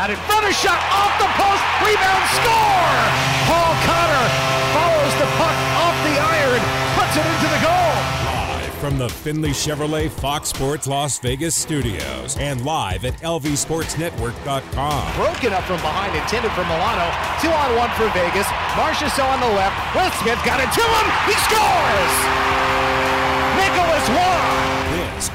Out in front of shot off the post. Rebound score. Paul Cotter follows the puck off the iron, puts it into the goal. Live from the Findlay Chevrolet Fox Sports Las Vegas studios and live at lvsportsnetwork.com. Broken up from behind, intended for Milano. Two on one for Vegas. Marchessault on the left. Smith got it to him. He scores.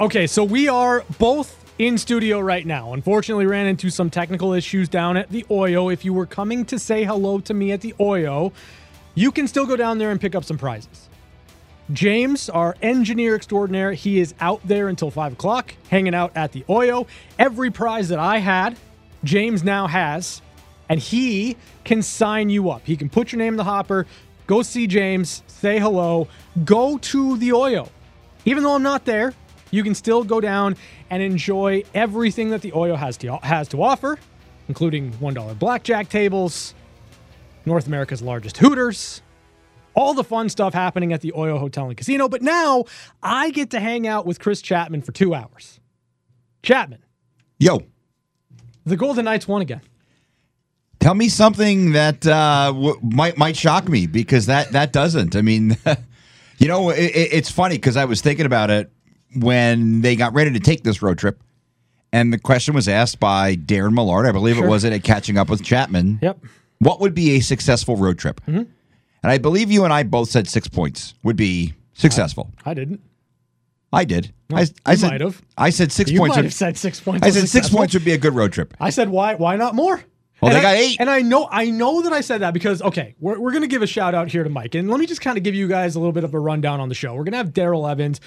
Okay, so we are both in studio right now. Unfortunately, ran into some technical issues down at the Oyo. If you were coming to say hello to me at the Oyo, you can still go down there and pick up some prizes. James, our engineer extraordinaire, he is out there until 5 o'clock, hanging out at the Oyo. Every prize that I had, James now has, and he can sign you up. He can put your name in the hopper, go see James, say hello, go to the Oyo. Even though I'm not there, you can still go down and enjoy everything that the Oyo has to, has to offer, including $1 blackjack tables, North America's largest Hooters, all the fun stuff happening at the Oyo Hotel and Casino. But now I get to hang out with Chris Chapman for two hours. Chapman, Yo, the Golden Knights won again. tell me something that uh, w- might might shock me because that that doesn't. I mean, you know, it, it- it's funny because I was thinking about it when they got ready to take this road trip, and the question was asked by Darren Millard, I believe Sure. it was it at catching up with Chapman. Yep. What would be a successful road trip? Mm-hmm. And I believe you and I both said six points would be successful. I didn't. I did. I, I said might have. I said six You points. might would- have said six points. I said six points would be a good road trip. I said why why not more? Well, And they I- got eight. And I know I know that I said that because okay, we're, we're gonna give a shout out here to Mike. And let me just kind of give you guys a little bit of a rundown on the show. We're gonna have Daryl Evans,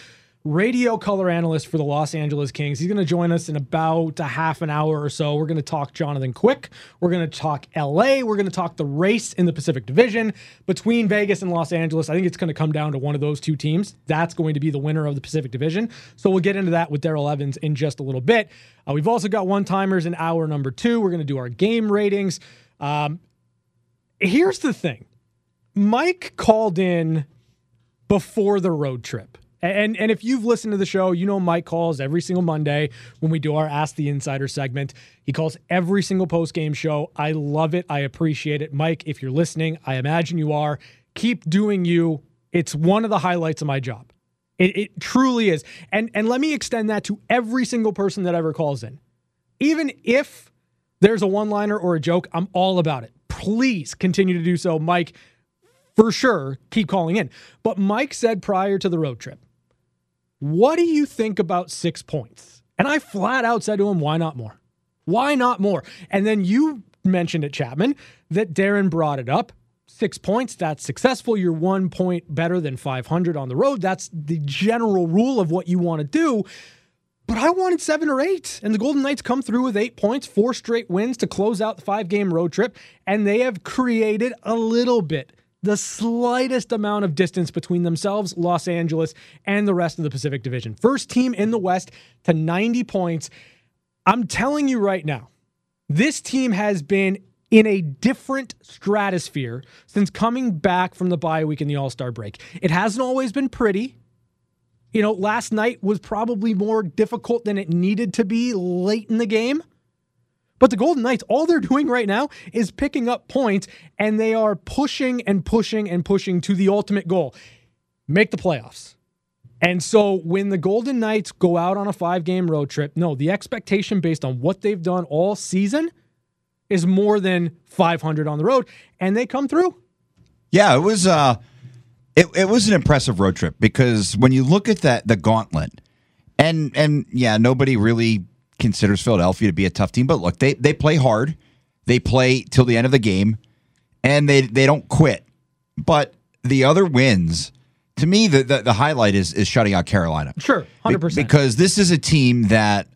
radio color analyst for the Los Angeles Kings. He's gonna join us in about a half an hour or so. We're gonna talk Jonathan Quick. We're gonna talk LA. We're gonna talk the race in the Pacific Division between Vegas and Los Angeles. I think it's gonna come down to one of those two teams. That's going to be the winner of the Pacific Division. So we'll get into that with Daryl Evans in just a little bit. Uh, we've also got one timers in hour number two. We're gonna do our game ratings. Um, here's the thing Mike called in before the road trip. And and if you've listened to the show, you know Mike calls every single Monday when we do our Ask the Insider segment. He calls every single post game show. I love it. I appreciate it. Mike, if you're listening, I imagine you are. Keep doing you. It's one of the highlights of my job. It, it truly is. And and let me extend that to every single person that ever calls in. Even if there's a one liner or a joke, I'm all about it. Please continue to do so, Mike. For sure, keep calling in. But Mike said prior to the road trip, What do you think about six points? And I flat out said to him, Why not more? Why not more? And then you mentioned it, Chapman, that Darren brought it up. Six points, that's successful. You're one point better than 500 on the road. That's the general rule of what you want to do. But I wanted seven or eight. And the Golden Knights come through with eight points, four straight wins to close out the five game road trip. And they have created a little bit, the slightest amount of distance between themselves, Los Angeles, and the rest of the Pacific Division. First team in the West to 90 points. I'm telling you right now, this team has been in a different stratosphere since coming back from the bye week in the All Star break. It hasn't always been pretty. You know, last night was probably more difficult than it needed to be late in the game. But the Golden Knights, all they're doing right now is picking up points and they are pushing and pushing and pushing to the ultimate goal make the playoffs. And so when the Golden Knights go out on a five game road trip, no, the expectation based on what they've done all season is more than 500 on the road, and they come through. Yeah, it was uh it, it was an impressive road trip because when you look at that the gauntlet and and yeah, nobody really considers Philadelphia to be a tough team, but look, they they play hard. They play till the end of the game and they they don't quit. But the other wins, to me the the, the highlight is is shutting out Carolina. Sure, 100%. Because this is a team that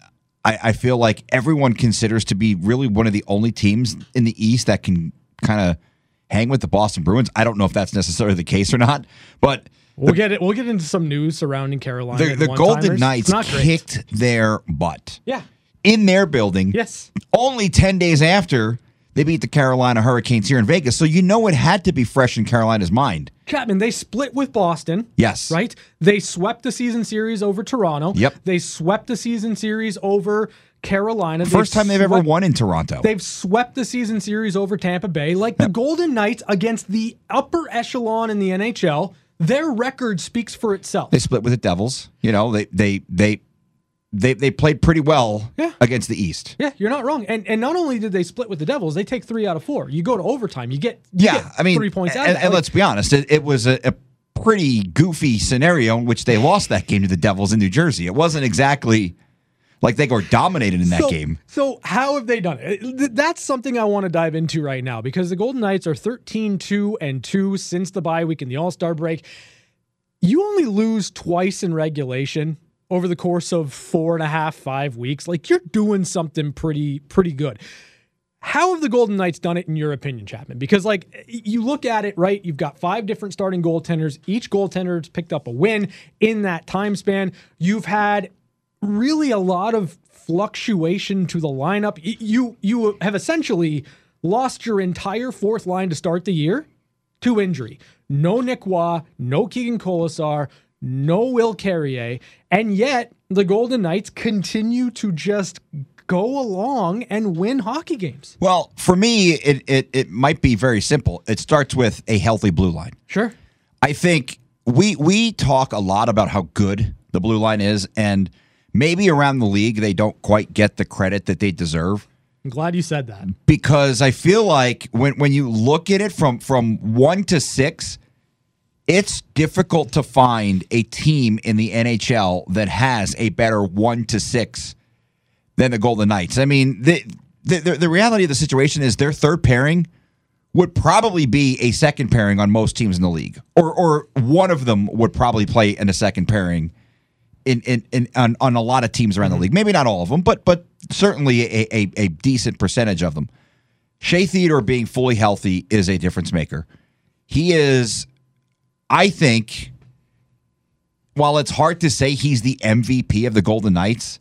I, I feel like everyone considers to be really one of the only teams in the East that can kind of hang with the Boston Bruins. I don't know if that's necessarily the case or not, but We'll get it. We'll get into some news surrounding Carolina. the, the Golden. Knights It's not great. kicked their butt Yeah. in their building. Yes. Only 10 days after they beat the Carolina Hurricanes here in Vegas. So you know it had to be fresh in Carolina's mind. Chapman, they split with Boston. Yes. Right? They swept the season series over Toronto. Yep. They swept the season series over Carolina. First time they've ever won in Toronto. They've swept the season series over Tampa Bay. Like the Golden Knights against the upper echelon in the NHL, their record speaks for itself. They split with the Devils. You know, they they they they they played pretty well Yeah. against the East. yeah, you're not wrong. And and not only did they split with the Devils, they take three out of four. You go to overtime, you get you Yeah, get I mean, three points out. and, and Like, let's be honest, it, it was a, a pretty goofy scenario in which they lost that game to the Devils in New Jersey. It wasn't exactly like they were dominated in that so, game. So how have they done it? That's something I want to dive into right now because the Golden Knights are 13-2 and 2 since the bye week and the All-Star break. You only lose twice in regulation over the course of four and a half, five weeks. Like you're doing something pretty, pretty good. How have the Golden Knights done it in your opinion, Chapman? Because like you look at it, right? You've got five different starting goaltenders. Each goaltender's picked up a win in that time span. You've had really a lot of fluctuation to the lineup. You you have essentially lost your entire fourth line to start the year to injury. No Nick Roy, no Keegan Kolesar, no Will Carrier, and yet the Golden Knights continue to just go along and win hockey games. Well, for me, it, it it might be very simple. It starts with a healthy blue line. Sure. I think we we talk a lot about how good the blue line is, and maybe around the league they don't quite get the credit that they deserve. I'm glad you said that. because I feel like when when you look at it from from one to six, it's difficult to find a team in the NHL that has a better one to six than the Golden Knights. I mean, the the, the, the reality of the situation is their third pairing would probably be a second pairing on most teams in the league, or or one of them would probably play in a second pairing in in, in on, on a lot of teams around the mm-hmm. league. Maybe not all of them, but but certainly a, a, a decent percentage of them. Shea Theodore being fully healthy is a difference maker. He is, I think, while it's hard to say he's the MVP of the Golden Knights,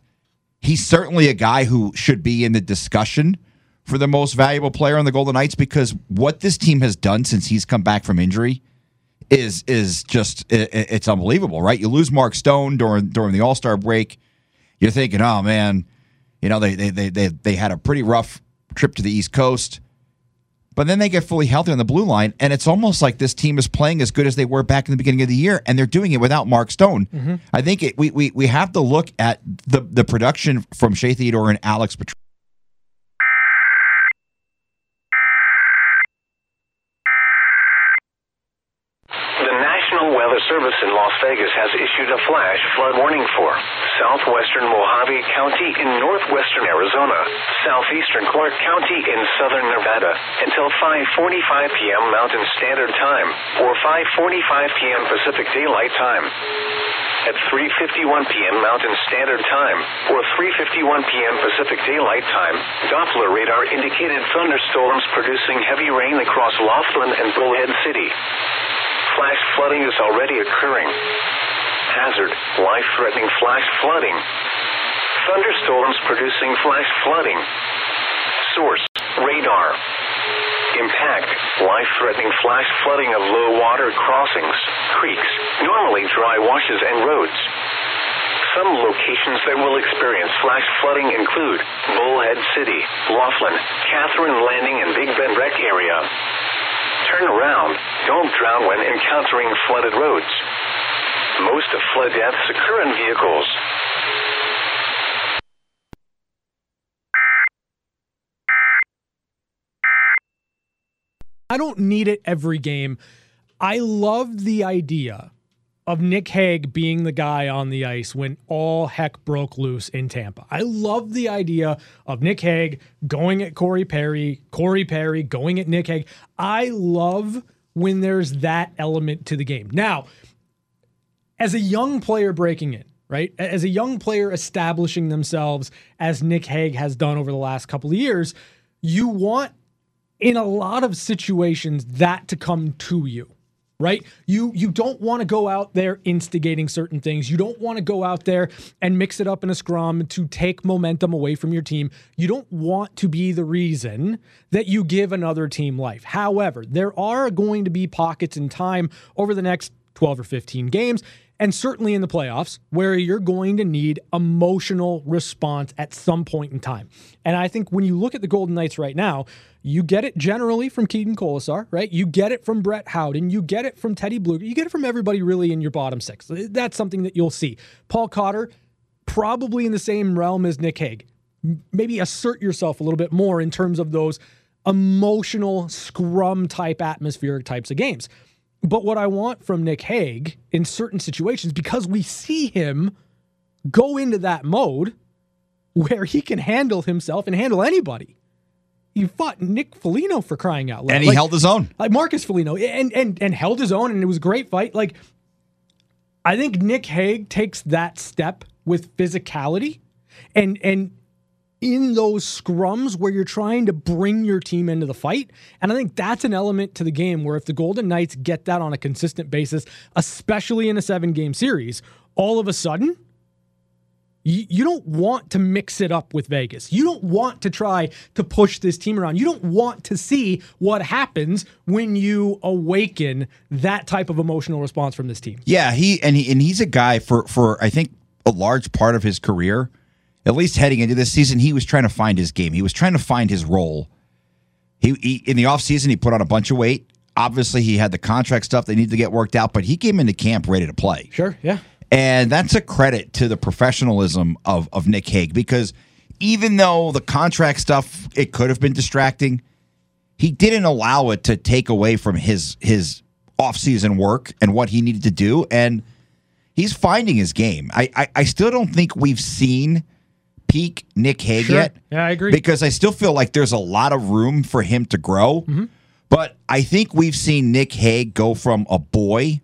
he's certainly a guy who should be in the discussion for the most valuable player on the Golden Knights because what this team has done since he's come back from injury is is just i- i- it's unbelievable, right? You lose Mark Stone during during the All Star break. You're thinking, oh man, you know they they they they they had a pretty rough trip to the East Coast, but then they get fully healthy on the blue line, and it's almost like this team is playing as good as they were back in the beginning of the year, and they're doing it without Mark Stone. Mm-hmm. I think it, we we we have to look at the the production from Shea Theodore and Alex Petr- The Weather Service in Las Vegas has issued a flash flood warning for southwestern Mohave County in northwestern Arizona, southeastern Clark County in southern Nevada until 5:45 p.m. Mountain Standard Time or 5:45 p.m. Pacific Daylight Time. At 3:51 p.m. Mountain Standard Time or 3:51 p.m. Pacific Daylight Time, Doppler radar indicated thunderstorms producing heavy rain across Laughlin and Bullhead City. Flash flooding is already occurring. Hazard, life-threatening flash flooding. Thunderstorms producing flash flooding. Source, radar. Impact, life-threatening flash flooding of low water crossings, creeks, normally dry washes and roads. Some locations that will experience flash flooding include Bullhead City, Laughlin, Katherine Landing, and Big Bend Rec area. Turn around. Don't drown when encountering flooded roads. Most of flood deaths occur in vehicles. I don't need it every game. I love the idea of Nick Hague being the guy on the ice when all heck broke loose in Tampa. I love the idea of Nick Hague going at Corey Perry, Corey Perry going at Nick Hague. I love when there's that element to the game. Now, as a young player breaking in, right? As a young player establishing themselves as Nick Hague has done over the last couple of years, you want in a lot of situations that to come to you right? You you don't want to go out there instigating certain things. You don't want to go out there and mix it up in a scrum to take momentum away from your team. You don't want to be the reason that you give another team life. However there are going to be pockets in time over the next 12 or 15 games and certainly in the playoffs where you're going to need emotional response at some point in time and i think when you look at the golden knights right now you get it generally from Keegan Kolesar, right? You get it from Brett Howden. You get it from Teddy Blueger. You get it from everybody really in your bottom six. That's something that you'll see. Paul Cotter, probably in the same realm as Nick Hague. Maybe assert yourself a little bit more in terms of those emotional scrum type atmospheric types of games. But what I want from Nick Hague in certain situations, because we see him go into that mode where he can handle himself and handle anybody he fought Nick Foligno for crying out loud, and he like, held his own. Like Marcus Foligno, and and and held his own, and it was a great fight. Like I think Nick Hague takes that step with physicality, and and in those scrums where you're trying to bring your team into the fight. And I think that's an element to the game where if the Golden Knights get that on a consistent basis, especially in a seven game series, all of a sudden you, don't want to mix it up with Vegas. You don't want to try to push this team around. You don't want to see what happens when you awaken that type of emotional response from this team. Yeah, he and he and he's a guy for for I think a large part of his career, at least heading into this season, he was trying to find his game. He was trying to find his role. He, he in the offseason, he put on a bunch of weight. Obviously, he had the contract stuff they needed to get worked out, but he came into camp ready to play. Sure, yeah. And that's a credit to the professionalism of, of Nick Hague because even though the contract stuff it could have been distracting, he didn't allow it to take away from his his offseason work and what he needed to do. And he's finding his game. I, I, I still don't think we've seen peak Nick Hague Sure. yet. Yeah, I agree. Because I still feel like there's a lot of room for him to grow. Mm-hmm. But I think we've seen Nick Hague go from a boy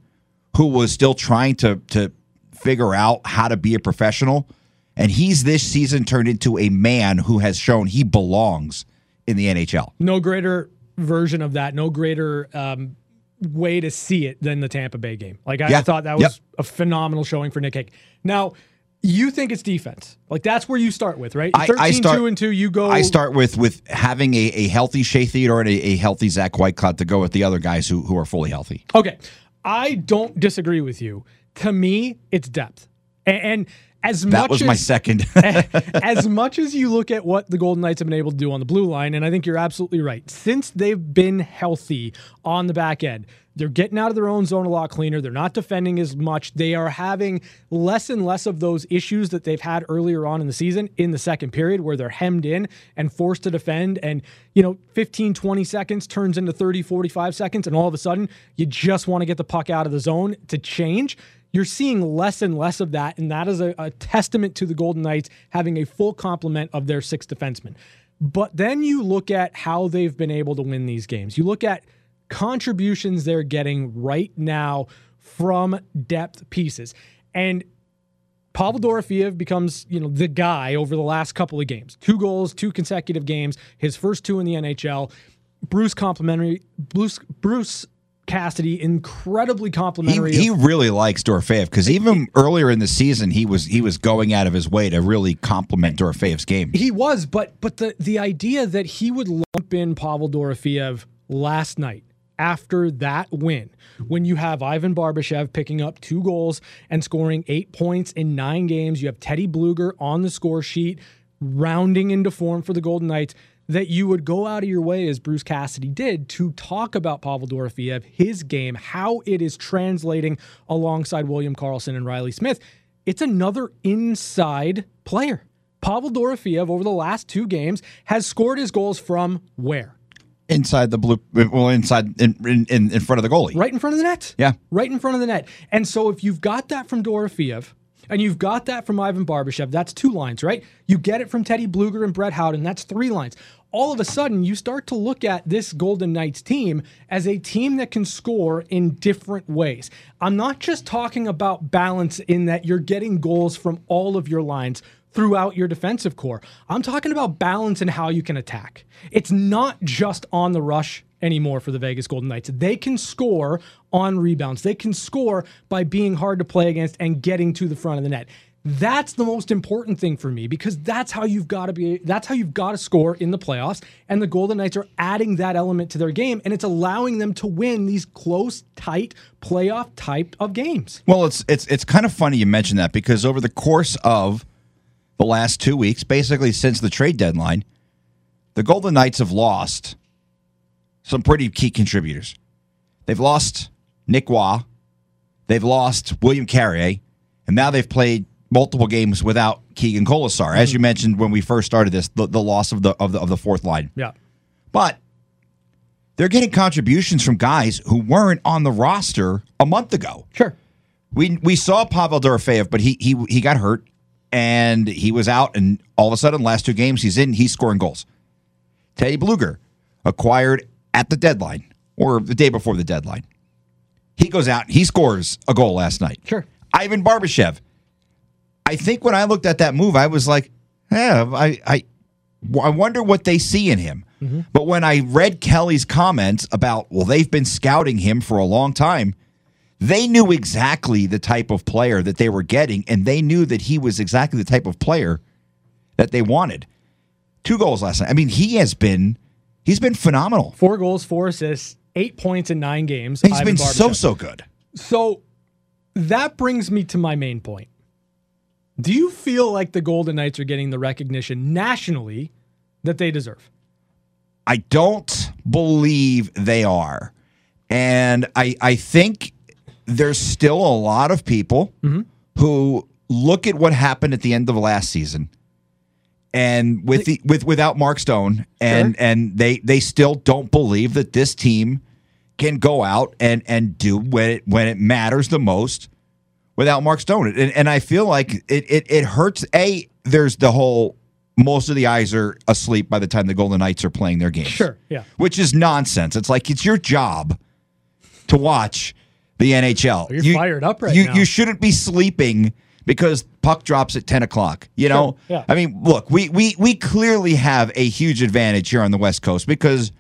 who was still trying to to figure out how to be a professional. And he's this season turned into a man who has shown he belongs in the NHL. No greater version of that, no greater um, way to see it than the Tampa Bay game. Like I, Yeah. Thought that was Yep. a phenomenal showing for Nick Hague. Now, you think it's defense. Like that's where you start with, right? I- 13 I start- 2 and 2, you go I start with with having a, a healthy Shea Theodore and a, a healthy Zach Whitecloud to go with the other guys who, who are fully healthy. Okay. I don't disagree with you. To me, it's depth. A- And, as That much was as, my second. as much as you look at what the Golden Knights have been able to do on the blue line, and I think you're absolutely right. Since they've been healthy on the back end, they're getting out of their own zone a lot cleaner. They're not defending as much. They are having less and less of those issues that they've had earlier on in the season in the second period where they're hemmed in and forced to defend. And, you know, 15, 20 seconds turns into 30, 45 seconds. And all of a sudden, you just want to get the puck out of the zone to change you're seeing less and less of that, and that is a, a testament to the Golden Knights having a full complement of their six defensemen. But then you look at how they've been able to win these games. You look at contributions they're getting right now from depth pieces. And Pavel Dorofeev becomes, you know, the guy over the last couple of games. Two goals, two consecutive games, his first two in the NHL. Bruce complimentary Bruce Bruce Cassidy incredibly complimentary. he really likes Dorfeev because even earlier in the season he was he was going out of his way to really compliment Dorfeev's game. He was, but but the the idea that he would lump in Pavel Dorofeev last night after that win, when you have Ivan Barbashev picking up two goals and scoring eight points in nine games, you have Teddy Blueger on the score sheet, rounding into form for the Golden Knights. That you would go out of your way, as Bruce Cassidy did, to talk about Pavel Dorofeev, his game, how it is translating alongside William Karlsson and Reilly Smith. It's another inside player. Pavel Dorofeev over the last two games has scored his goals from where? Inside the blue, well, inside in, in in front of the goalie. Right in front of the net. Yeah. Right in front of the net. And so if you've got that from Dorofeev and you've got that from Ivan Barbashev, that's two lines, right? You get it from Teddy Blueger and Brett Howden, that's three lines. all of a sudden you start to look at this Golden Knights team as a team that can score in different ways. I'm not just talking about balance in that you're getting goals from all of your lines throughout your defensive core. I'm talking about balance and how you can attack. It's not just on the rush anymore for the Vegas Golden Knights. They can score on rebounds. They can score by being hard to play against and getting to the front of the net. That's the most important thing for me because that's how you've got to be that's how you've got to score in the playoffs and the Golden Knights are adding that element to their game and it's allowing them to win these close tight playoff type of games. Well, it's it's it's kind of funny you mentioned that because over the course of the last 2 weeks, basically since the trade deadline, the Golden Knights have lost some pretty key contributors. They've lost Nick Roy, they've lost William Carrier, and now they've played multiple games without Keegan Kolesar. As you mm. mentioned when we first started this, the, the loss of the of the of the fourth line. Yeah. But they're getting contributions from guys who weren't on the roster a month ago. Sure. We we saw Pavel Dorofeyev, but he he he got hurt and he was out, and all of a sudden, last two games he's in, he's scoring goals. Teddy Blueger, acquired at the deadline or the day before the deadline, he goes out, he scores a goal last night. Sure. Ivan Barbashev. I think when I looked at that move, I was like, yeah, I I I wonder what they see in him. Mm-hmm. But when I read Kelly's comments about, well, they've been scouting him for a long time, they knew exactly the type of player that they were getting, and they knew that he was exactly the type of player that they wanted. Two goals last night. I mean, he has been he's been phenomenal. Four goals, four assists, eight points in nine games. He's Ivan been so so good. So that brings me to my main point. Do you feel like the Golden Knights are getting the recognition nationally that they deserve? I don't believe they are. And I I think there's still a lot of people mm-hmm. who look at what happened at the end of last season and with the with without Mark Stone and Sure. and they they still don't believe that this team can go out and and do when it when it matters the most without Mark Stone. And, and I feel like it, it it hurts. A there's the whole most of the eyes are asleep by the time the Golden Knights are playing their games. Sure, yeah. Which is nonsense. It's like it's your job to watch the NHL. Oh, you're fired up right you, now. You shouldn't be sleeping because puck drops at ten o'clock. You know. Sure, yeah. I mean, look, we we we clearly have a huge advantage here on the West Coast because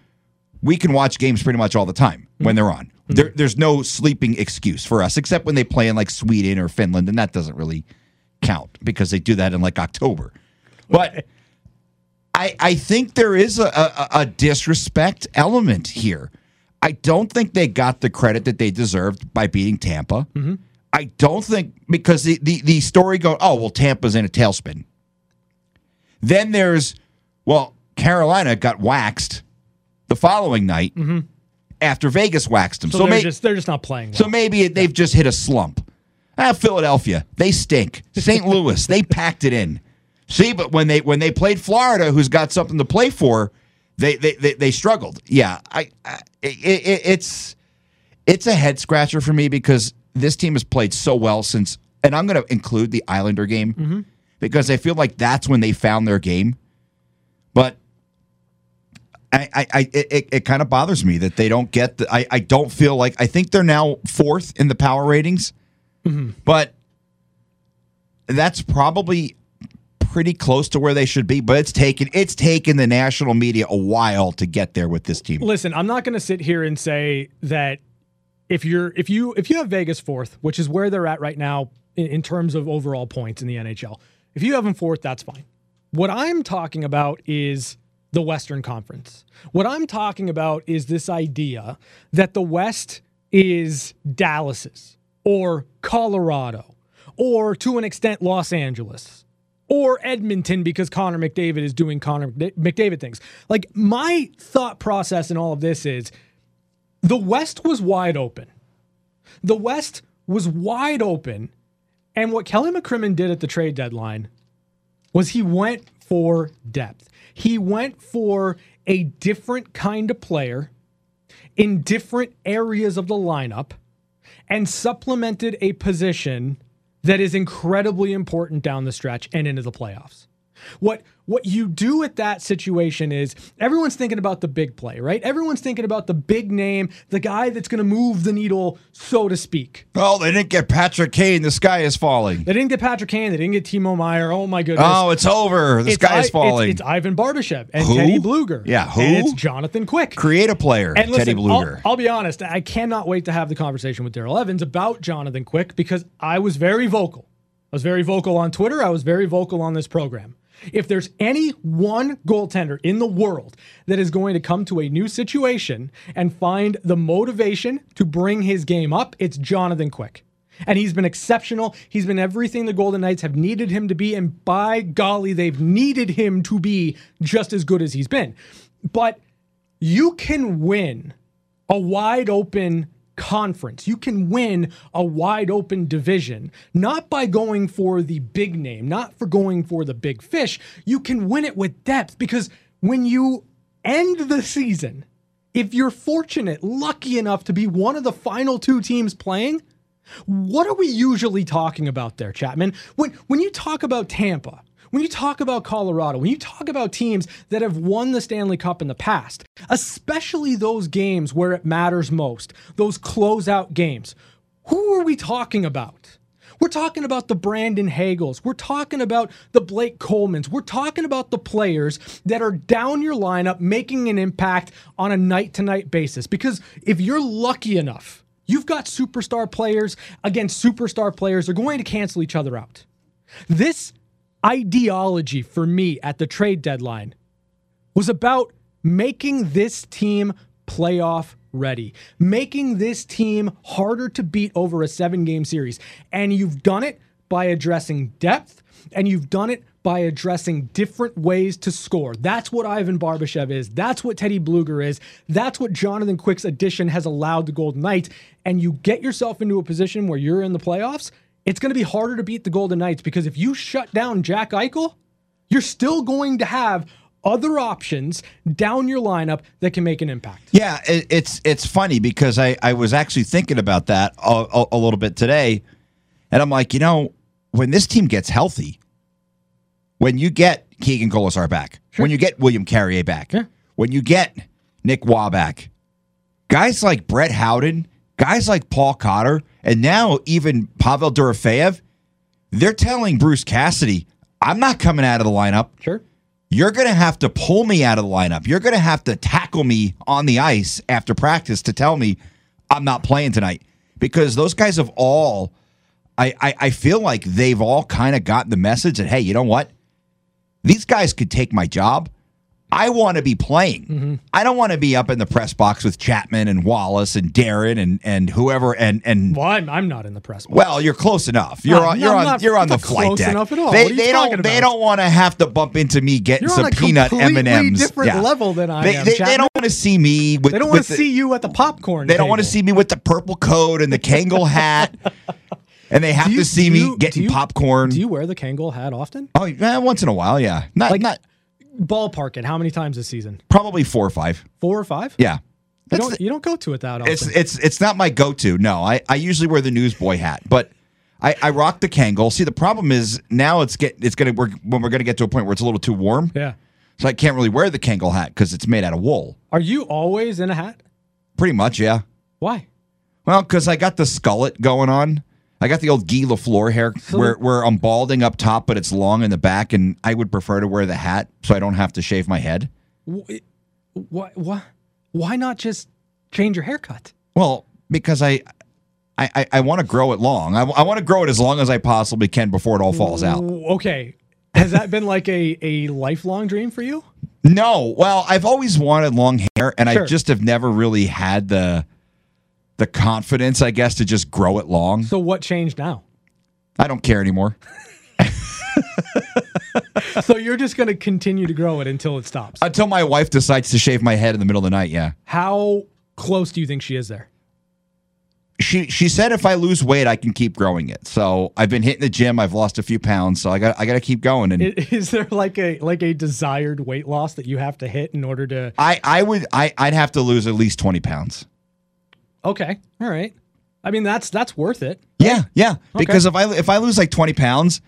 we can watch games pretty much all the time mm-hmm. when they're on. Mm-hmm. There, there's no sleeping excuse for us, except when they play in like Sweden or Finland, and that doesn't really count because they do that in like October. But I, I think there is a, a, a disrespect element here. I don't think they got the credit that they deserved by beating Tampa. I don't think because the, the, the story go, oh, well, Tampa's in a tailspin. Then there's, well, Carolina got waxed the following night after Vegas waxed them. So, So, they're may- just they're just not playing. Well. so maybe they've just hit a slump. Ah, Philadelphia, they stink. St. Louis, they packed it in. See, but when they when they played Florida, who's got something to play for, they they they, they struggled. Yeah, I, I it, it, it's it's a head scratcher for me because this team has played so well since, and I'm going to include the Islander game mm-hmm. because I feel like that's when they found their game. But I, I, I it, it, kind of bothers me that they don't get the. I, I don't feel like I think they're now fourth in the power ratings, mm-hmm. but that's probably pretty close to where they should be. But it's taken it's taken the national media a while to get there with this team. Listen, I'm not going to sit here and say that if you're if you if you have Vegas fourth, which is where they're at right now in, in terms of overall points in the NHL, if you have them fourth, that's fine. What I'm talking about is the Western Conference. What I'm talking about is this idea that the West is Dallas's or Colorado or to an extent Los Angeles or Edmonton because Connor McDavid is doing Connor McDavid things. Like my thought process in all of this is the West was wide open. The West was wide open. And what Kelly McCrimmon did at the trade deadline was he went for depth. He went for a different kind of player in different areas of the lineup and supplemented a position that is incredibly important down the stretch and into the playoffs. What what you do at that situation is everyone's thinking about the big play, right? Everyone's thinking about the big name, the guy that's going to move the needle, so to speak. Oh, they didn't get Patrick Kane. The sky is falling. They didn't get Patrick Kane. They didn't get Timo Meier. Oh my goodness! Oh, it's over. The It's sky I- is falling. It's, it's Ivan Barbashev and Who? Teddy Blueger. Yeah, who? And it's Jonathan Quick. Create a player, And Teddy Blueger. I'll, I'll be honest. I cannot wait to have the conversation with Daryl Evans about Jonathan Quick because I was very vocal. I was very vocal on Twitter. I was very vocal on this program. If there's any one goaltender in the world that is going to come to a new situation and find the motivation to bring his game up, it's Jonathan Quick. And he's been exceptional. He's been everything the Golden Knights have needed him to be. And by golly, they've needed him to be just as good as he's been. But you can win a wide open conference. You can win a wide open division, not by going for the big name, not for going for the big fish. You can win it with depth because when you end the season, if you're fortunate, lucky enough to be one of the final two teams playing, what are we usually talking about there, Chapman? When when you talk about Tampa, when you talk about Colorado, when you talk about teams that have won the Stanley Cup in the past, especially those games where it matters most, those closeout games, who are we talking about? We're talking about the Brandon Hagels. We're talking about the Blake Colemans. We're talking about the players that are down your lineup making an impact on a night to night basis. Because if you're lucky enough, you've got superstar players against superstar players, they're going to cancel each other out. This ideology for me at the trade deadline was about making this team playoff ready, making this team harder to beat over a seven game series. And you've done it by addressing depth and you've done it by addressing different ways to score. That's what Ivan Barbashev is. That's what Teddy Blueger is. That's what Jonathan Quick's addition has allowed the Golden Knights. And you get yourself into a position where you're in the playoffs, it's going to be harder to beat the Golden Knights because if you shut down Jack Eichel, you're still going to have other options down your lineup that can make an impact. Yeah, it, it's it's funny because I, I was actually thinking about that a, a, a little bit today, and I'm like, you know, when this team gets healthy, when you get Keegan Kolesar back, when you get William Carrier back, Sure. when you get Nick Roy back, guys like Brett Howden, guys like Paul Cotter, and now even Pavel Dorofeyev, they're telling Bruce Cassidy, I'm not coming out of the lineup Sure. you're going to have to pull me out of the lineup. You're going to have to tackle me on the ice after practice to tell me I'm not playing tonight. Because those guys have all, I, I, I feel like they've all kind of gotten the message that, hey, you know what? These guys could take my job. I want to be playing. Mm-hmm. I don't want to be up in the press box with Chapman and Wallace and Darren and, and whoever and and Well, I'm, I'm not in the press. box. well, you're close enough. You're No, on. You're I'm on. not- you're on the flight close deck. enough at all. They, What are you they don't. They don't want to have to bump into me getting You're some on a peanut M and M's. different level than I they, am, They, they don't want to see me with. they don't want to see you at the popcorn. They don't want to see me with the purple coat and the Kangol hat, and they have you- to see me you- do getting you- popcorn. Do you wear the Kangol hat often? oh, yeah, once in a while, yeah. Not Like- not Ballpark it. How many times this season? probably four or five. Four or five? Yeah. You don't, the- you don't go to it that often. It's it's it's not my go-to. No, I, I usually wear the newsboy hat, but I, I rock the Kangol. See, the problem is now it's get it's gonna work when we're gonna get to a point where it's a little too warm, yeah. so I can't really wear the Kangol hat because it's made out of wool. Are you always in a hat? Pretty much, yeah. Why? Well, because I got the skullet going on. I got the old Guy Lafleur hair where, where I'm balding up top, but it's long in the back, and I would prefer to wear the hat so I don't have to shave my head. Why? Why? Why not just change your haircut? Well, because I I, I, I want to grow it long. I, I want to grow it as long as I possibly can before it all falls out. Okay. Has that been like a, a lifelong dream for you? No, well, I've always wanted long hair, and Sure. I just have never really had the the confidence, I guess, to just grow it long. So what changed now? I don't care anymore. so you're just going to continue to grow it until it stops. Until my wife decides to shave my head in the middle of the night, yeah. How close do you think she is there? She she said if I lose weight, I can keep growing it. So I've been hitting the gym. I've lost a few pounds, so I got I got to keep going. And Is there like a like a desired weight loss that you have to hit in order to? I I would I I'd have to lose at least twenty pounds. Okay, all right. I mean that's that's worth it. Yeah, yeah. Because if I if I lose like twenty pounds,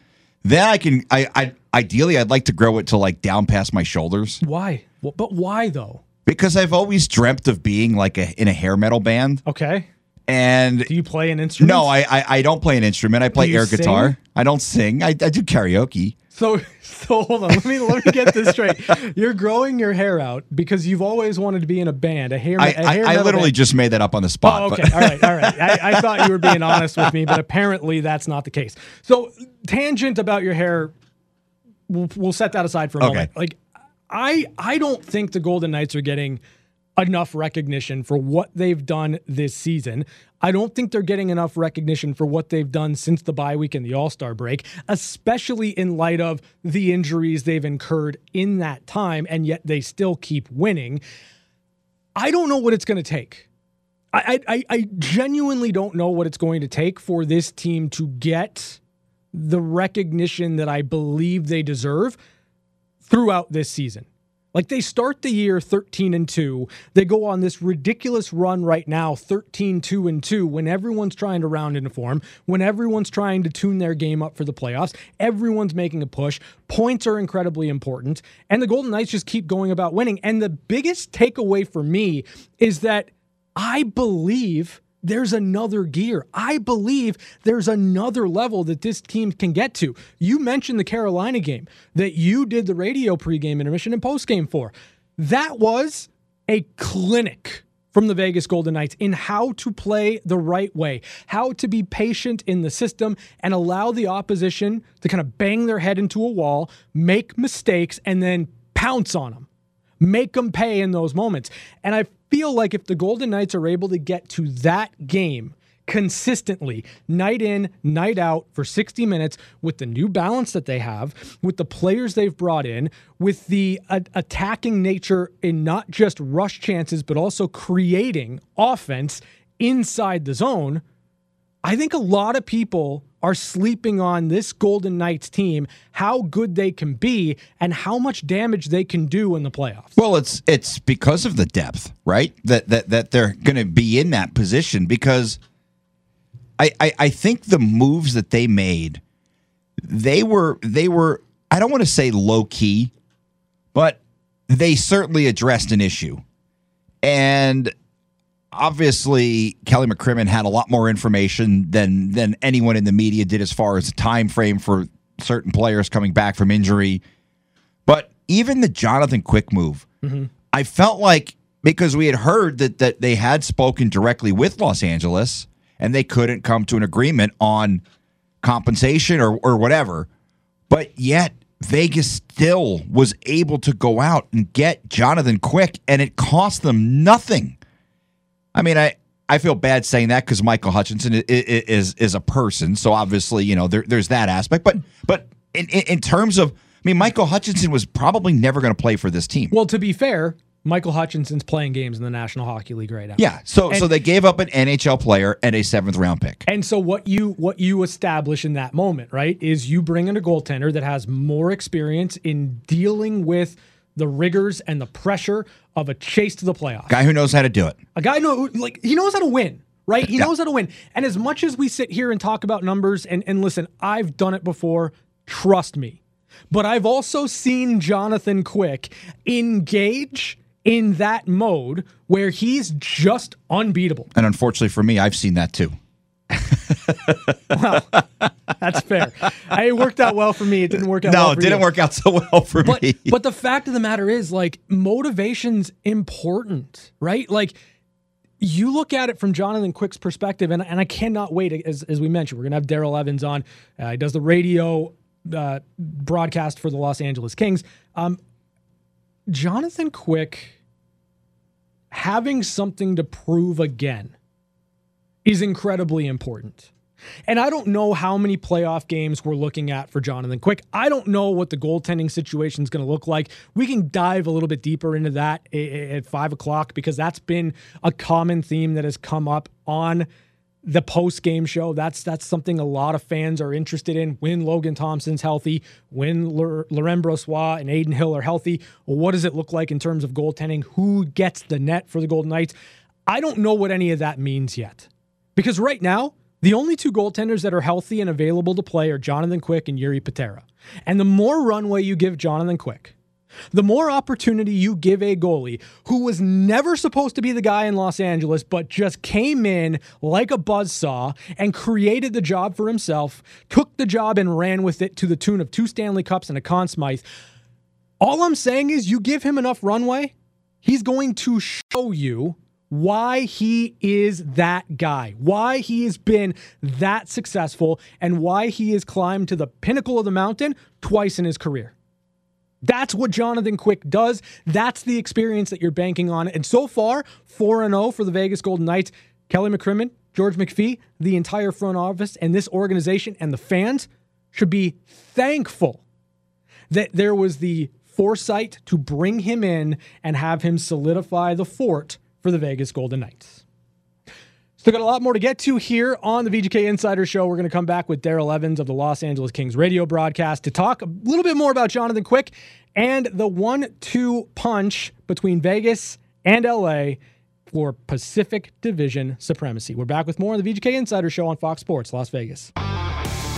then I can. I, I ideally I'd like to grow it to like down past my shoulders Why? Well, but why though? because I've always dreamt of being like a in a hair metal band. Okay. And Do you play an instrument? no, I, I I don't play an instrument. I play air sing? guitar. I don't sing. I, I do karaoke. So, so hold on. Let me let me get this straight. You're growing your hair out because you've always wanted to be in a band, a hair. I a I, hair I metal literally band. just made that up on the spot. Oh, but- okay. all right. All right. I, I thought you were being honest with me, but apparently that's not the case. So, tangent about your hair, we'll, we'll set that aside for a Okay. moment. Like, I I don't think the Golden Knights are getting enough recognition for what they've done this season. I don't think they're getting enough recognition for what they've done since the bye week and the All Star break, especially in light of the injuries they've incurred in that time, and yet they still keep winning. I don't know what it's going to take. I, I, I genuinely don't know what it's going to take for this team to get the recognition that I believe they deserve throughout this season. Like they start the year 13 and 2. They go on this ridiculous run right now, 13 2 and 2, when everyone's trying to round into form, when everyone's trying to tune their game up for the playoffs, everyone's making a push. Points are incredibly important, and the Golden Knights just keep going about winning. And the biggest takeaway for me is that I believe there's another gear. I believe there's another level that this team can get to. You mentioned the Carolina game that you did the radio pregame intermission and postgame for. That was a clinic from the Vegas Golden Knights in how to play the right way, how to be patient in the system and allow the opposition to kind of bang their head into a wall, make mistakes, and then pounce on them make them pay in those moments. And I feel like if the Golden Knights are able to get to that game consistently, night in, night out for 60 minutes, with the new balance that they have, with the players they've brought in, with the uh, attacking nature in not just rush chances, but also creating offense inside the zone, I think a lot of people are sleeping on this Golden Knights team, how good they can be, and how much damage they can do in the playoffs. Well, it's it's because of the depth, right? That that that they're going to be in that position because I, I I think the moves that they made, they were they were I don't want to say low key, but they certainly addressed an issue, and obviously Kelly McCrimmon had a lot more information than than anyone in the media did as far as the time frame for certain players coming back from injury. But even the Jonathan Quick move, mm-hmm. I felt like because we had heard that that they had spoken directly with Los Angeles and they couldn't come to an agreement on compensation or or whatever. But yet Vegas still was able to go out and get Jonathan Quick and it cost them nothing. I mean, I I feel bad saying that because Michael Hutchinson is, is is a person, so obviously you know there, there's that aspect. But but in, in in terms of, I mean, Michael Hutchinson was probably never going to play for this team. Well, to be fair, Michael Hutchinson's playing games in the National Hockey League right now. Yeah, so so they gave up an NHL player and a seventh round pick. And so what you what you establish in that moment, right, is you bring in a goaltender that has more experience in dealing with the rigors and the pressure of a chase to the playoffs. Guy who knows how to do it. A guy know like he knows how to win, right? He Yeah. knows how to win. And as much as we sit here and talk about numbers and and listen, I've done it before, trust me. But I've also seen Jonathan Quick engage in that mode where he's just unbeatable. And unfortunately for me, I've seen that too. Well, that's fair. it worked out well for me. It didn't work out No, well it didn't you. work out so well for But me. but the fact of the matter is, like, motivation's important, right? Like, you look at it from Jonathan Quick's perspective, and, and I cannot wait. As, as we mentioned, we're gonna have Daryl Evans on. Uh, he does the radio uh, broadcast for the Los Angeles Kings. Um, Jonathan Quick having something to prove again is incredibly important. And I don't know how many playoff games we're looking at for Jonathan Quick. I don't know what the goaltending situation is going to look like. We can dive a little bit deeper into that at five o'clock because that's been a common theme that has come up on the post game show. That's that's something a lot of fans are interested in. When Logan Thompson's healthy, when Laurent Brossoit and Adin Hill are healthy, what does it look like in terms of goaltending? Who gets the net for the Golden Knights? I don't know what any of that means yet. Because right now, The only two goaltenders that are healthy and available to play are Jonathan Quick and Jiri Patera. And the more runway you give Jonathan Quick, the more opportunity you give a goalie who was never supposed to be the guy in Los Angeles, but just came in like a buzzsaw and created the job for himself, took the job and ran with it to the tune of two Stanley Cups and a Conn Smythe. All I'm saying is you give him enough runway, he's going to show you why he is that guy, why he has been that successful, and why he has climbed to the pinnacle of the mountain twice in his career. That's what Jonathan Quick does. That's the experience that you're banking on. And so far, 4 0 for the Vegas Golden Knights. Kelly McCrimmon, George McPhee, the entire front office, and this organization and the fans should be thankful that there was the foresight to bring him in and have him solidify the fort for the Vegas Golden Knights. Still got a lot more to get to here on the VGK Insider Show. We're going to come back with Daryl Evans of the Los Angeles Kings radio broadcast to talk a little bit more about Jonathan Quick and the one two punch between Vegas and LA for Pacific Division supremacy. We're back with more on the VGK Insider Show on Fox Sports Las Vegas.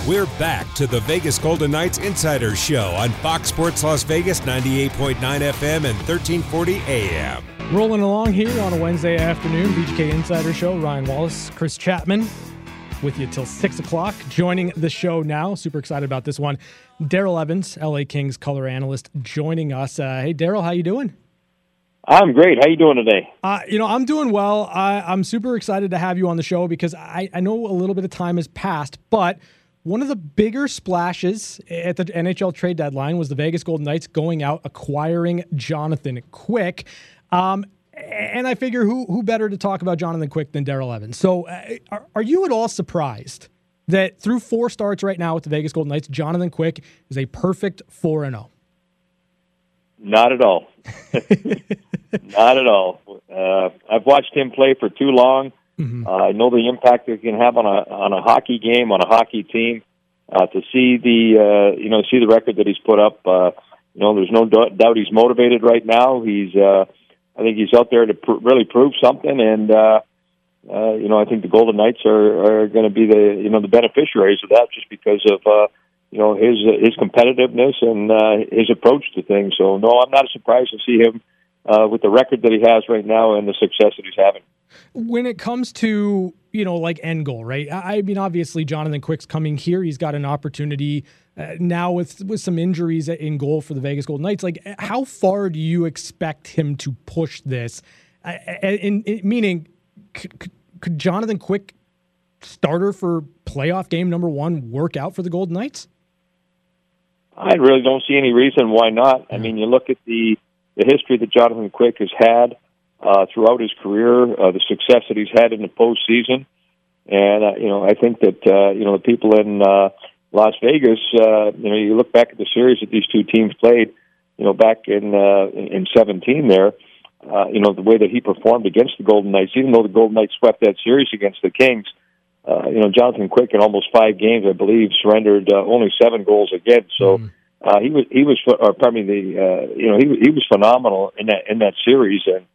We're back to the Vegas Golden Knights Insider Show on Fox Sports Las Vegas 98.9 FM and 1340 AM. Rolling along here on a Wednesday afternoon, VGK Insider Show. Ryan Wallace, Chris Chapman, with you till six o'clock. Joining the show now, super excited about this one. Daryl Evans, LA Kings color analyst, joining us. Uh, hey, Daryl, how you doing? I'm great. How you doing today? Uh, you know, I'm doing well. I, I'm super excited to have you on the show because I, I know a little bit of time has passed, but one of the bigger splashes at the NHL trade deadline was the Vegas Golden Knights going out acquiring Jonathan Quick. Um, and I figure who who better to talk about Jonathan Quick than Daryl Evans. So, uh, are, are you at all surprised that through four starts right now with the Vegas Golden Knights, Jonathan Quick is a perfect four and zero? Oh? Not at all. Not at all. Uh, I've watched him play for too long. Mm-hmm. Uh, I know the impact it can have on a on a hockey game, on a hockey team. Uh, to see the uh, you know see the record that he's put up, uh, you know, there's no doubt he's motivated right now. He's uh, I think he's out there to pr- really prove something, and uh, uh, you know I think the Golden Knights are are going to be the you know the beneficiaries of that just because of uh, you know his his competitiveness and uh, his approach to things. So no, I'm not surprised to see him uh, with the record that he has right now and the success that he's having. When it comes to you know like end goal, right? I mean, obviously Jonathan Quick's coming here. He's got an opportunity uh, now with with some injuries in goal for the Vegas Golden Knights. Like, how far do you expect him to push this? Uh, in, in, meaning, could, could Jonathan Quick starter for playoff game number one work out for the Golden Knights? I really don't see any reason why not. I mean, you look at the the history that Jonathan Quick has had uh, throughout his career, uh, the success that he's had in the postseason, and uh, you know, I think that uh, you know the people in uh, Las Vegas, uh, you know, you look back at the series that these two teams played, you know, back in uh, in 17 there, uh, you know, the way that he performed against the Golden Knights, even though the Golden Knights swept that series against the Kings, uh, you know, Jonathan Quick in almost five games, I believe, surrendered uh, only seven goals again. So mm. uh, he was he was, or pardon me, the uh, you know he he was phenomenal in that in that series, and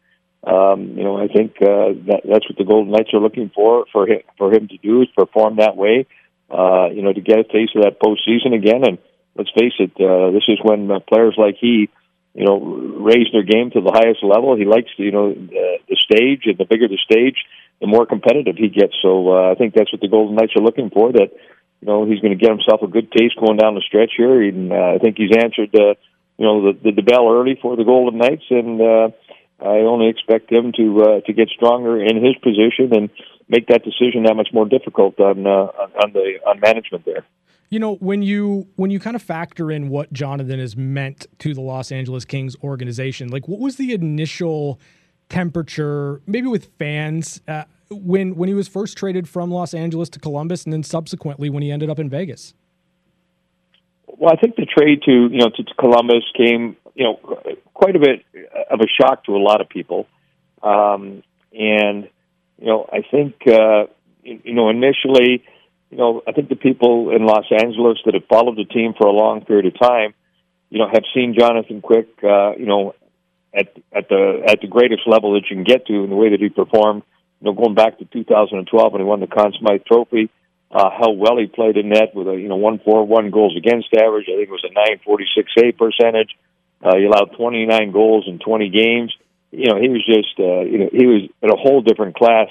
um, you know I think uh, that that's what the Golden Knights are looking for for him for him to do is perform that way uh, you know, to get a taste of that postseason again. And let's face it, uh, this is when uh, players like he, you know, raise their game to the highest level. He likes, you know, the, the stage, and the bigger the stage, the more competitive he gets. So uh, I think that's what the Golden Knights are looking for. That you know he's going to get himself a good taste going down the stretch here. And uh, I think he's answered, uh, you know, the, the the bell early for the Golden Knights, and uh, I only expect him to uh, to get stronger in his position and make that decision that much more difficult on uh, on the on management there. You know, when you when you kind of factor in what Jonathan has meant to the Los Angeles Kings organization, like what was the initial temperature, maybe with fans, uh, when when he was first traded from Los Angeles to Columbus, and then subsequently when he ended up in Vegas? Well, I think the trade to you know to, to Columbus came you know quite a bit of a shock to a lot of people, um, and you know, I think, uh, you know, initially, you know, I think the people in Los Angeles that have followed the team for a long period of time, you know, have seen Jonathan Quick, uh, you know, at at the at the greatest level that you can get to in the way that he performed. You know, going back to 2012 when he won the Conn Smythe Trophy, uh, how well he played in net with a you know one four one goals against average. I think it was a nine forty six save percentage. Uh, he allowed twenty nine goals in twenty games. You know, he was just uh, you know he was in a whole different class.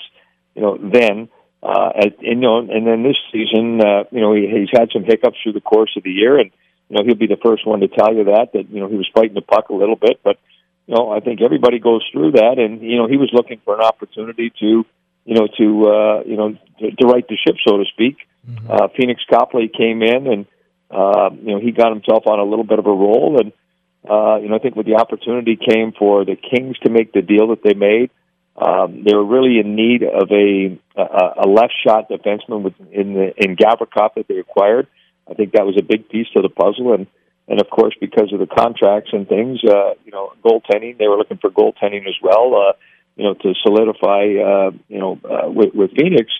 You know, then. Uh, and, you know, and then this season, uh, you know, he, he's had some hiccups through the course of the year, and you know he'll be the first one to tell you that that you know he was fighting the puck a little bit, but you know I think everybody goes through that, and you know he was looking for an opportunity to you know, to uh, you know, to, to right the ship, so to speak. Mm-hmm. Uh, Phoenix Copley came in, and uh, you know, he got himself on a little bit of a roll, and uh, you know, I think with the opportunity came for the Kings to make the deal that they made. Um, they were really in need of a a, a left shot defenseman in the in Gavrikov that they acquired. I think that was a big piece to the puzzle, and and of course because of the contracts and things, uh, you know, goaltending. They were looking for goaltending as well. Uh, you know, to solidify, uh, you know, uh, with, with Phoenix.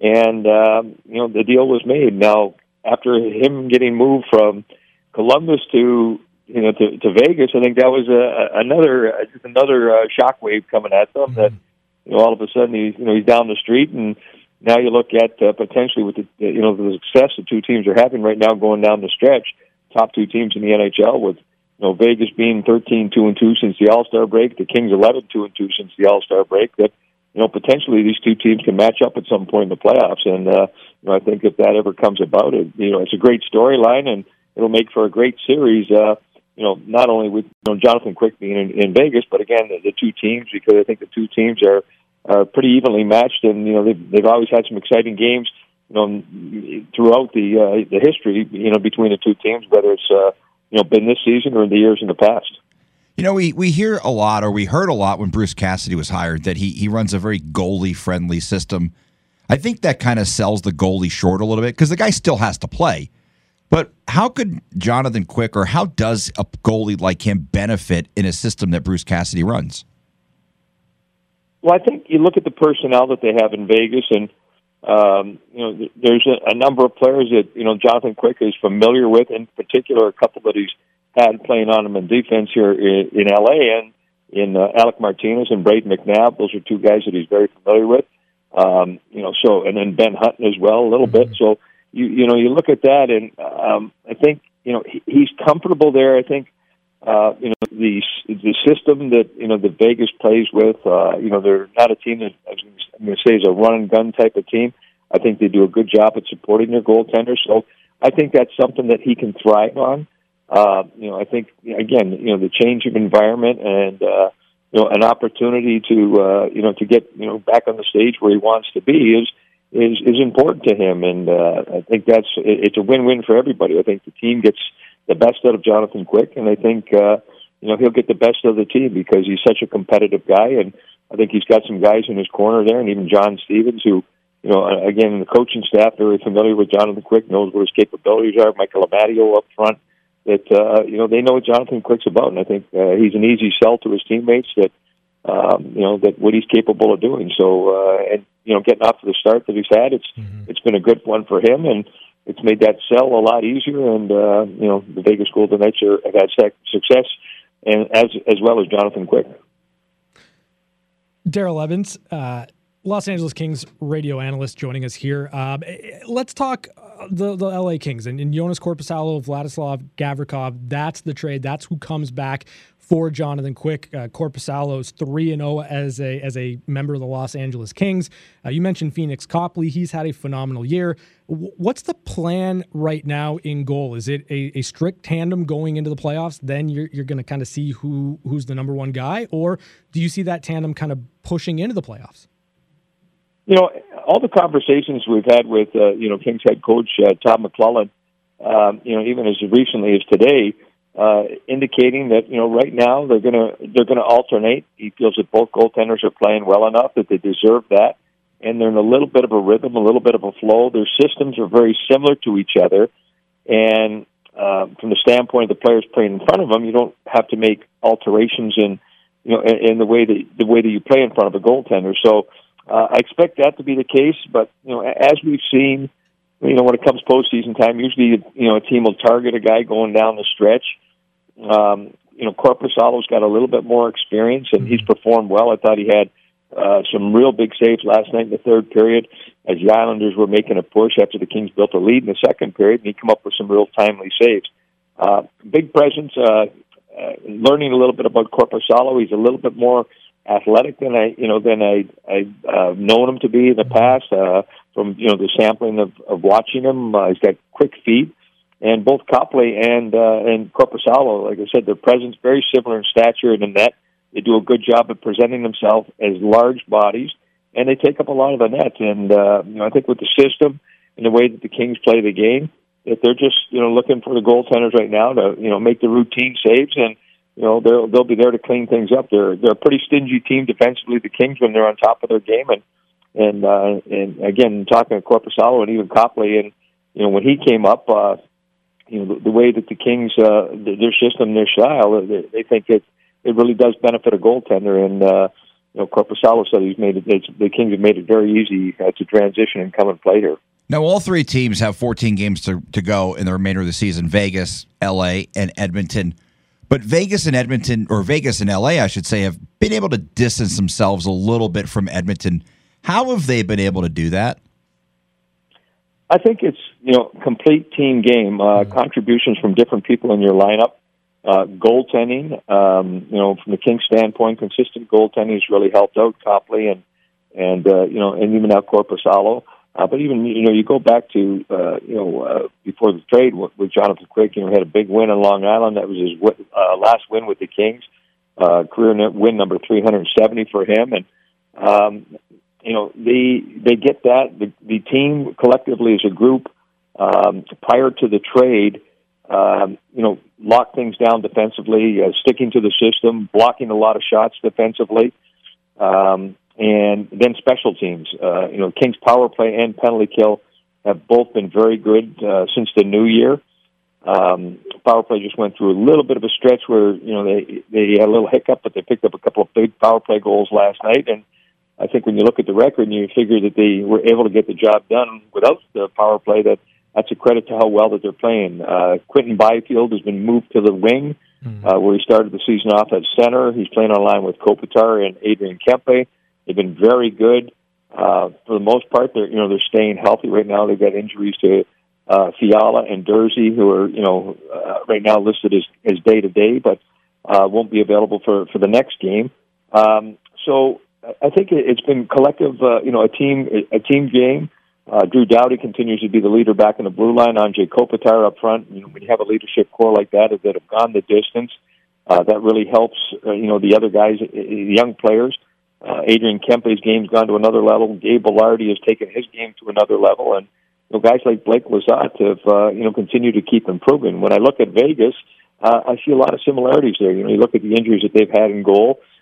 And, um, you know, the deal was made. Now, after him getting moved from Columbus to, you know, to, to Vegas, I think that was a, another, uh, just another uh, shockwave coming at them mm-hmm. that, you know, all of a sudden he's, you know, he's down the street and now you look at uh, potentially with the, you know, the success the two teams are having right now going down the stretch, top two teams in the NHL with, you know, Vegas being 13 2 and 2 since the All Star break, the Kings 11 2 and 2 since the All Star break, that, you know, potentially these two teams can match up at some point in the playoffs. And, uh, you know, I think if that ever comes about, it, you know, it's a great storyline and it'll make for a great series, uh, you know, not only with, you know, Jonathan Quick being in, in Vegas, but again, the, the two teams, because I think the two teams are, are pretty evenly matched and, you know, they've, they've always had some exciting games, you know, throughout the, uh, the history, you know, between the two teams, whether it's, uh, you know been this season or in the years in the past. You know, we, we hear a lot, or we heard a lot when Bruce Cassidy was hired, that he, he runs a very goalie friendly system. I think that kind of sells the goalie short a little bit because the guy still has to play. But how could Jonathan Quick, or how does a goalie like him benefit in a system that Bruce Cassidy runs? Well, I think you look at the personnel that they have in Vegas, and um, you know, there's a, a number of players that you know Jonathan Quick is familiar with. In particular, a couple that he's had playing on him in defense here in, in LA, and in uh, Alec Martinez and Brayden McNabb. Those are two guys that he's very familiar with. Um, you know, so and then Ben Hutton as well a little mm-hmm. bit. So you you know you look at that, and um, I think you know he, he's comfortable there. I think uh, you know the the system that you know that Vegas plays with. Uh, you know they're not a team that I'm going to say is a run and gun type of team. I think they do a good job at supporting their goaltenders. So I think that's something that he can thrive on. Uh, you know, I think again, you know, the change of environment and uh, you know an opportunity to uh, you know to get you know back on the stage where he wants to be is is is important to him, and uh, I think that's it's a win-win for everybody. I think the team gets the best out of Jonathan Quick, and I think uh, you know he'll get the best of the team because he's such a competitive guy, and I think he's got some guys in his corner there, and even John Stevens, who you know again the coaching staff very familiar with Jonathan Quick, knows what his capabilities are. Michael Amadio up front, that uh, you know they know what Jonathan Quick's about, and I think uh, he's an easy sell to his teammates that. Um, you know that what he's capable of doing. So, uh, and you know, getting off to the start that he's had, it's mm-hmm. it's been a good one for him, and it's made that sell a lot easier. And uh, you know, the Vegas Golden Knights are, have had success, and as as well as Jonathan Quick. Daryl Evans, uh, Los Angeles Kings radio analyst, joining us here. Uh, let's talk uh, the the LA Kings and, and Joonas Korpisalo, Vladislav Gavrikov. That's the trade. That's who comes back for Jonathan Quick. Uh, Korpisalo's 3 and 0 as a as a member of the Los Angeles Kings. Uh, you mentioned Phoenix Copley. He's had a phenomenal year. W- what's the plan right now in goal? Is it a, a strict tandem going into the playoffs? Then you're, you're going to kind of see who who's the number one guy, or do you see that tandem kind of pushing into the playoffs? You know, all the conversations we've had with uh, you know Kings head coach uh, Todd McLellan, um, you know, even as recently as today uh, indicating that you know right now they're gonna they're gonna alternate. He feels that both goaltenders are playing well enough that they deserve that, and they're in a little bit of a rhythm, a little bit of a flow. Their systems are very similar to each other, and uh, from the standpoint of the players playing in front of them, you don't have to make alterations in you know in, in the way that the way that you play in front of a goaltender. So uh, I expect that to be the case, but you know as we've seen you know, when it comes postseason time, usually you know a team will target a guy going down the stretch. Um, you know, Korpisalo's got a little bit more experience, and he's performed well. I thought he had uh, some real big saves last night in the third period. as the Islanders were making a push after the Kings built a lead in the second period, and he come up with some real timely saves. Uh, big presence. Uh, uh, learning a little bit about Korpisalo, he's a little bit more athletic than I, you know, than I I uh, known him to be in the past. Uh, from you know the sampling of, of watching him, uh, he's got quick feet, and both Copley and uh, and Korpisalo, like I said, their presence very similar in stature and in net. They do a good job of presenting themselves as large bodies, and they take up a lot of the net. And uh, you know, I think with the system and the way that the Kings play the game, that they're just you know looking for the goaltenders right now to you know make the routine saves and you know they'll they'll be there to clean things up. They're they're a pretty stingy team defensively. The Kings when they're on top of their game and and uh, and again talking to Korpisalo and even Copley and you know when he came up, uh, you know the, the way that the Kings uh, their system their style they, they think it it really does benefit a goaltender and. uh you know, Korpisalo said he's made it. It's, the Kings have made it very easy uh, to transition and come and play here. Now, all three teams have 14 games to, to go in the remainder of the season Vegas, LA, and Edmonton. But Vegas and Edmonton, or Vegas and LA, I should say, have been able to distance themselves a little bit from Edmonton. How have they been able to do that? I think it's you know complete team game. Uh, contributions from different people in your lineup. Uh, goaltending, um, you know, from the Kings standpoint, consistent goaltending has really helped out Copley and and uh, you know, and even now Korpisalo. Uh, but even you know, you go back to uh, you know uh, before the trade with, with Jonathan Quick. You know, had a big win on Long Island. That was his w- uh, last win with the Kings. Uh, career win number 370 for him, and um, you know they they get that the the team collectively as a group um, prior to the trade. Um, you know, lock things down defensively, uh, sticking to the system, blocking a lot of shots defensively. Um, and then special teams. Uh, you know, Kings power play and penalty kill have both been very good uh, since the new year. Um, power play just went through a little bit of a stretch where you know they they had a little hiccup, but they picked up a couple of big power play goals last night. And I think when you look at the record and you figure that they were able to get the job done without the power play, that that's a credit to how well that they're playing. Uh, Quinton Byfield has been moved to the wing, mm-hmm. uh, where he started the season off at center. He's playing on line with Kopitar and Adrian Kempe. They've been very good uh, for the most part. They're you know they're staying healthy right now. They've got injuries to uh, Fiala and Durzi, who are you know uh, right now listed as as day to day, but uh, won't be available for for the next game. Um, so I think it's been collective, uh, you know, a team a team game. Uh, Drew Doughty continues to be the leader back in the blue line. Anze Kopitar up front. You know, when you have a leadership core like that that have gone the distance, uh, that really helps. Uh, you know, the other guys, the young players. Uh, Adrian Kempe's game's gone to another level. Gabe Vilardi has taken his game to another level, and you know, guys like Blake Lizotte have uh, you know continued to keep improving. When I look at Vegas, uh, I see a lot of similarities there. You know, you look at the injuries that they've had in goal. Uh,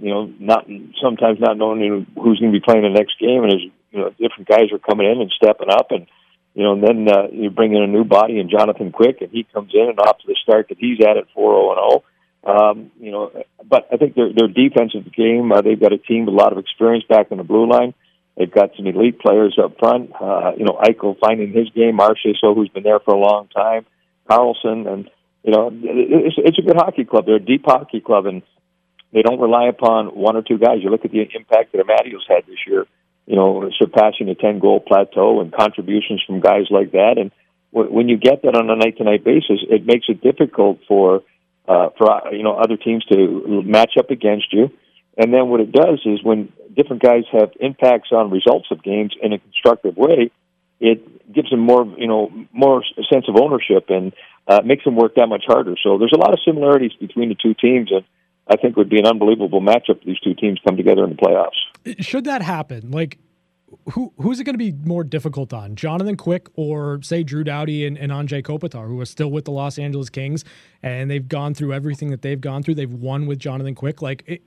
you know, not sometimes not knowing you know, who's going to be playing the next game, and as you know, different guys are coming in and stepping up, and you know, and then uh, you bring in a new body and Jonathan Quick, and he comes in and off to the start that he's at at four zero and zero. Um, you know, but I think their their defensive game. Uh, they've got a team with a lot of experience back in the blue line. They've got some elite players up front. Uh, you know, Eichel finding his game. So who's been there for a long time. Karlsson, and you know, it's it's a good hockey club. They're a deep hockey club, and they don't rely upon one or two guys. You look at the impact that Amadio's had this year. You know, surpassing a ten goal plateau and contributions from guys like that. And when you get that on a night to night basis, it makes it difficult for uh, for you know other teams to match up against you. And then what it does is when different guys have impacts on results of games in a constructive way, it gives them more you know more sense of ownership and uh, makes them work that much harder. So there's a lot of similarities between the two teams, and I think it would be an unbelievable matchup. If these two teams come together in the playoffs. Should that happen, like who who's it going to be more difficult on, Jonathan Quick or say Drew Doughty and, and Anze Kopitar, who are still with the Los Angeles Kings and they've gone through everything that they've gone through. They've won with Jonathan Quick. Like, it,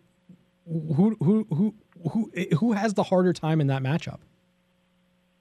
who who who who who has the harder time in that matchup?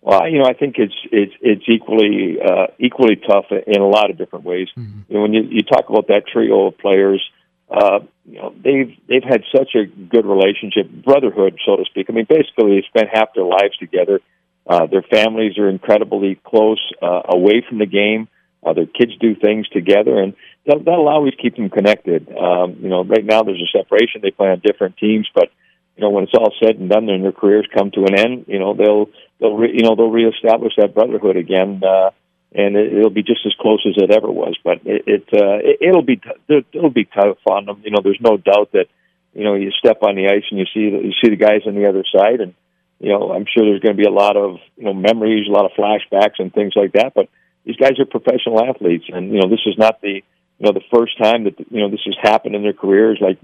Well, you know, I think it's it's it's equally uh, equally tough in a lot of different ways. Mm-hmm. You know, when you, you talk about that trio of players uh, you know, they've they've had such a good relationship, brotherhood, so to speak. I mean, basically, they spent half their lives together. Uh, their families are incredibly close, uh, away from the game. Uh, their kids do things together, and that, that'll always keep them connected. Um, you know, right now there's a separation; they play on different teams, but you know, when it's all said and done, and their careers come to an end, you know, they'll they'll re, you know they'll reestablish that brotherhood again, uh, and it, it'll be just as close as it ever was. But it, it uh, it, it'll be it'll be tough on them. You know, there's no doubt that you know you step on the ice and you see you see the guys on the other side, and you know I'm sure there's going to be a lot of you know memories, a lot of flashbacks, and things like that. But these guys are professional athletes, and you know this is not the you know the first time that you know this has happened in their careers. Like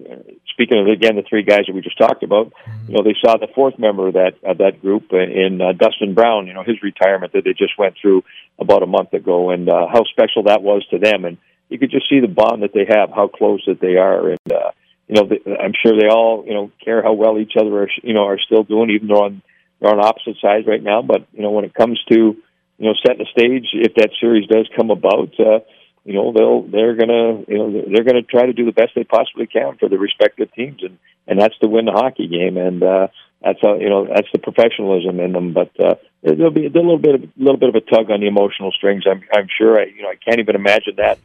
speaking of again the three guys that we just talked about, you know they saw the fourth member of that of that group in uh, Dustin Brown. You know his retirement that they just went through about a month ago, and uh, how special that was to them. And you could just see the bond that they have, how close that they are, and uh, you know the, I'm sure they all you know care how well each other are you know are still doing, even though on they're on opposite sides right now. But you know when it comes to you know setting the stage, if that series does come about. Uh, you know they'll they're gonna you know they're gonna try to do the best they possibly can for the respective teams and and that's to win the hockey game and uh that's how you know that's the professionalism in them but uh there'll be a little bit of a little bit of a tug on the emotional strings i'm i'm sure i you know i can't even imagine that.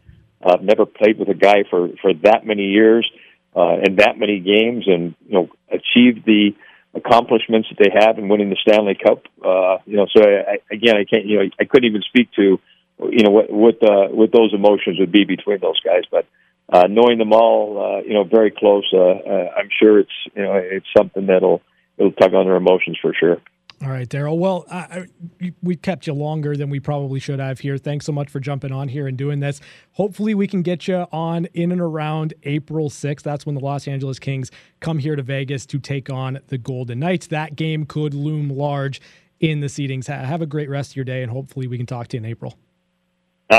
I've never played with a guy for for that many years uh and that many games and you know achieved the accomplishments that they have in winning the stanley cup uh you know so I, I again i can't you know i couldn't even speak to you know what what uh, what those emotions would be between those guys. But uh, knowing them all, uh, you know, very close, uh, uh, I'm sure it's you know it's something that'll it'll tug on their emotions for sure. All right, Daryl. Well, I, I, we kept you longer than we probably should have here. Thanks so much for jumping on here and doing this. Hopefully, we can get you on in and around April 6th. That's when the Los Angeles Kings come here to Vegas to take on the Golden Knights. That game could loom large in the seedings. Have a great rest of your day, and hopefully, we can talk to you in April.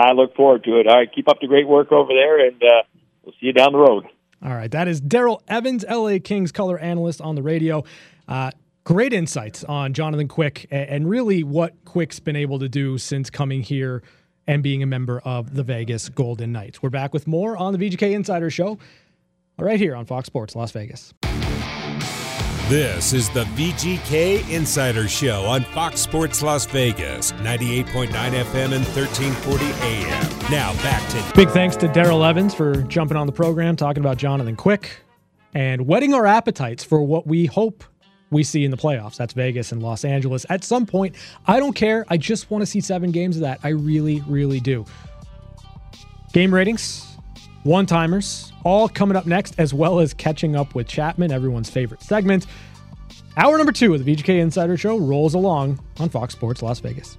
I look forward to it. All right, keep up the great work over there, and uh, we'll see you down the road. All right, that is Daryl Evans, LA Kings color analyst on the radio. Uh, great insights on Jonathan Quick and really what Quick's been able to do since coming here and being a member of the Vegas Golden Knights. We're back with more on the VGK Insider Show right here on Fox Sports Las Vegas. This is the VGK Insider Show on Fox Sports Las Vegas, 98.9 FM and 1340 AM. Now back to big thanks to Daryl Evans for jumping on the program, talking about Jonathan Quick and whetting our appetites for what we hope we see in the playoffs. That's Vegas and Los Angeles. At some point, I don't care. I just want to see seven games of that. I really, really do. Game ratings, one timers, all coming up next, as well as catching up with Chapman, everyone's favorite segment. Hour number two of the VGK Insider Show rolls along on Fox Sports Las Vegas.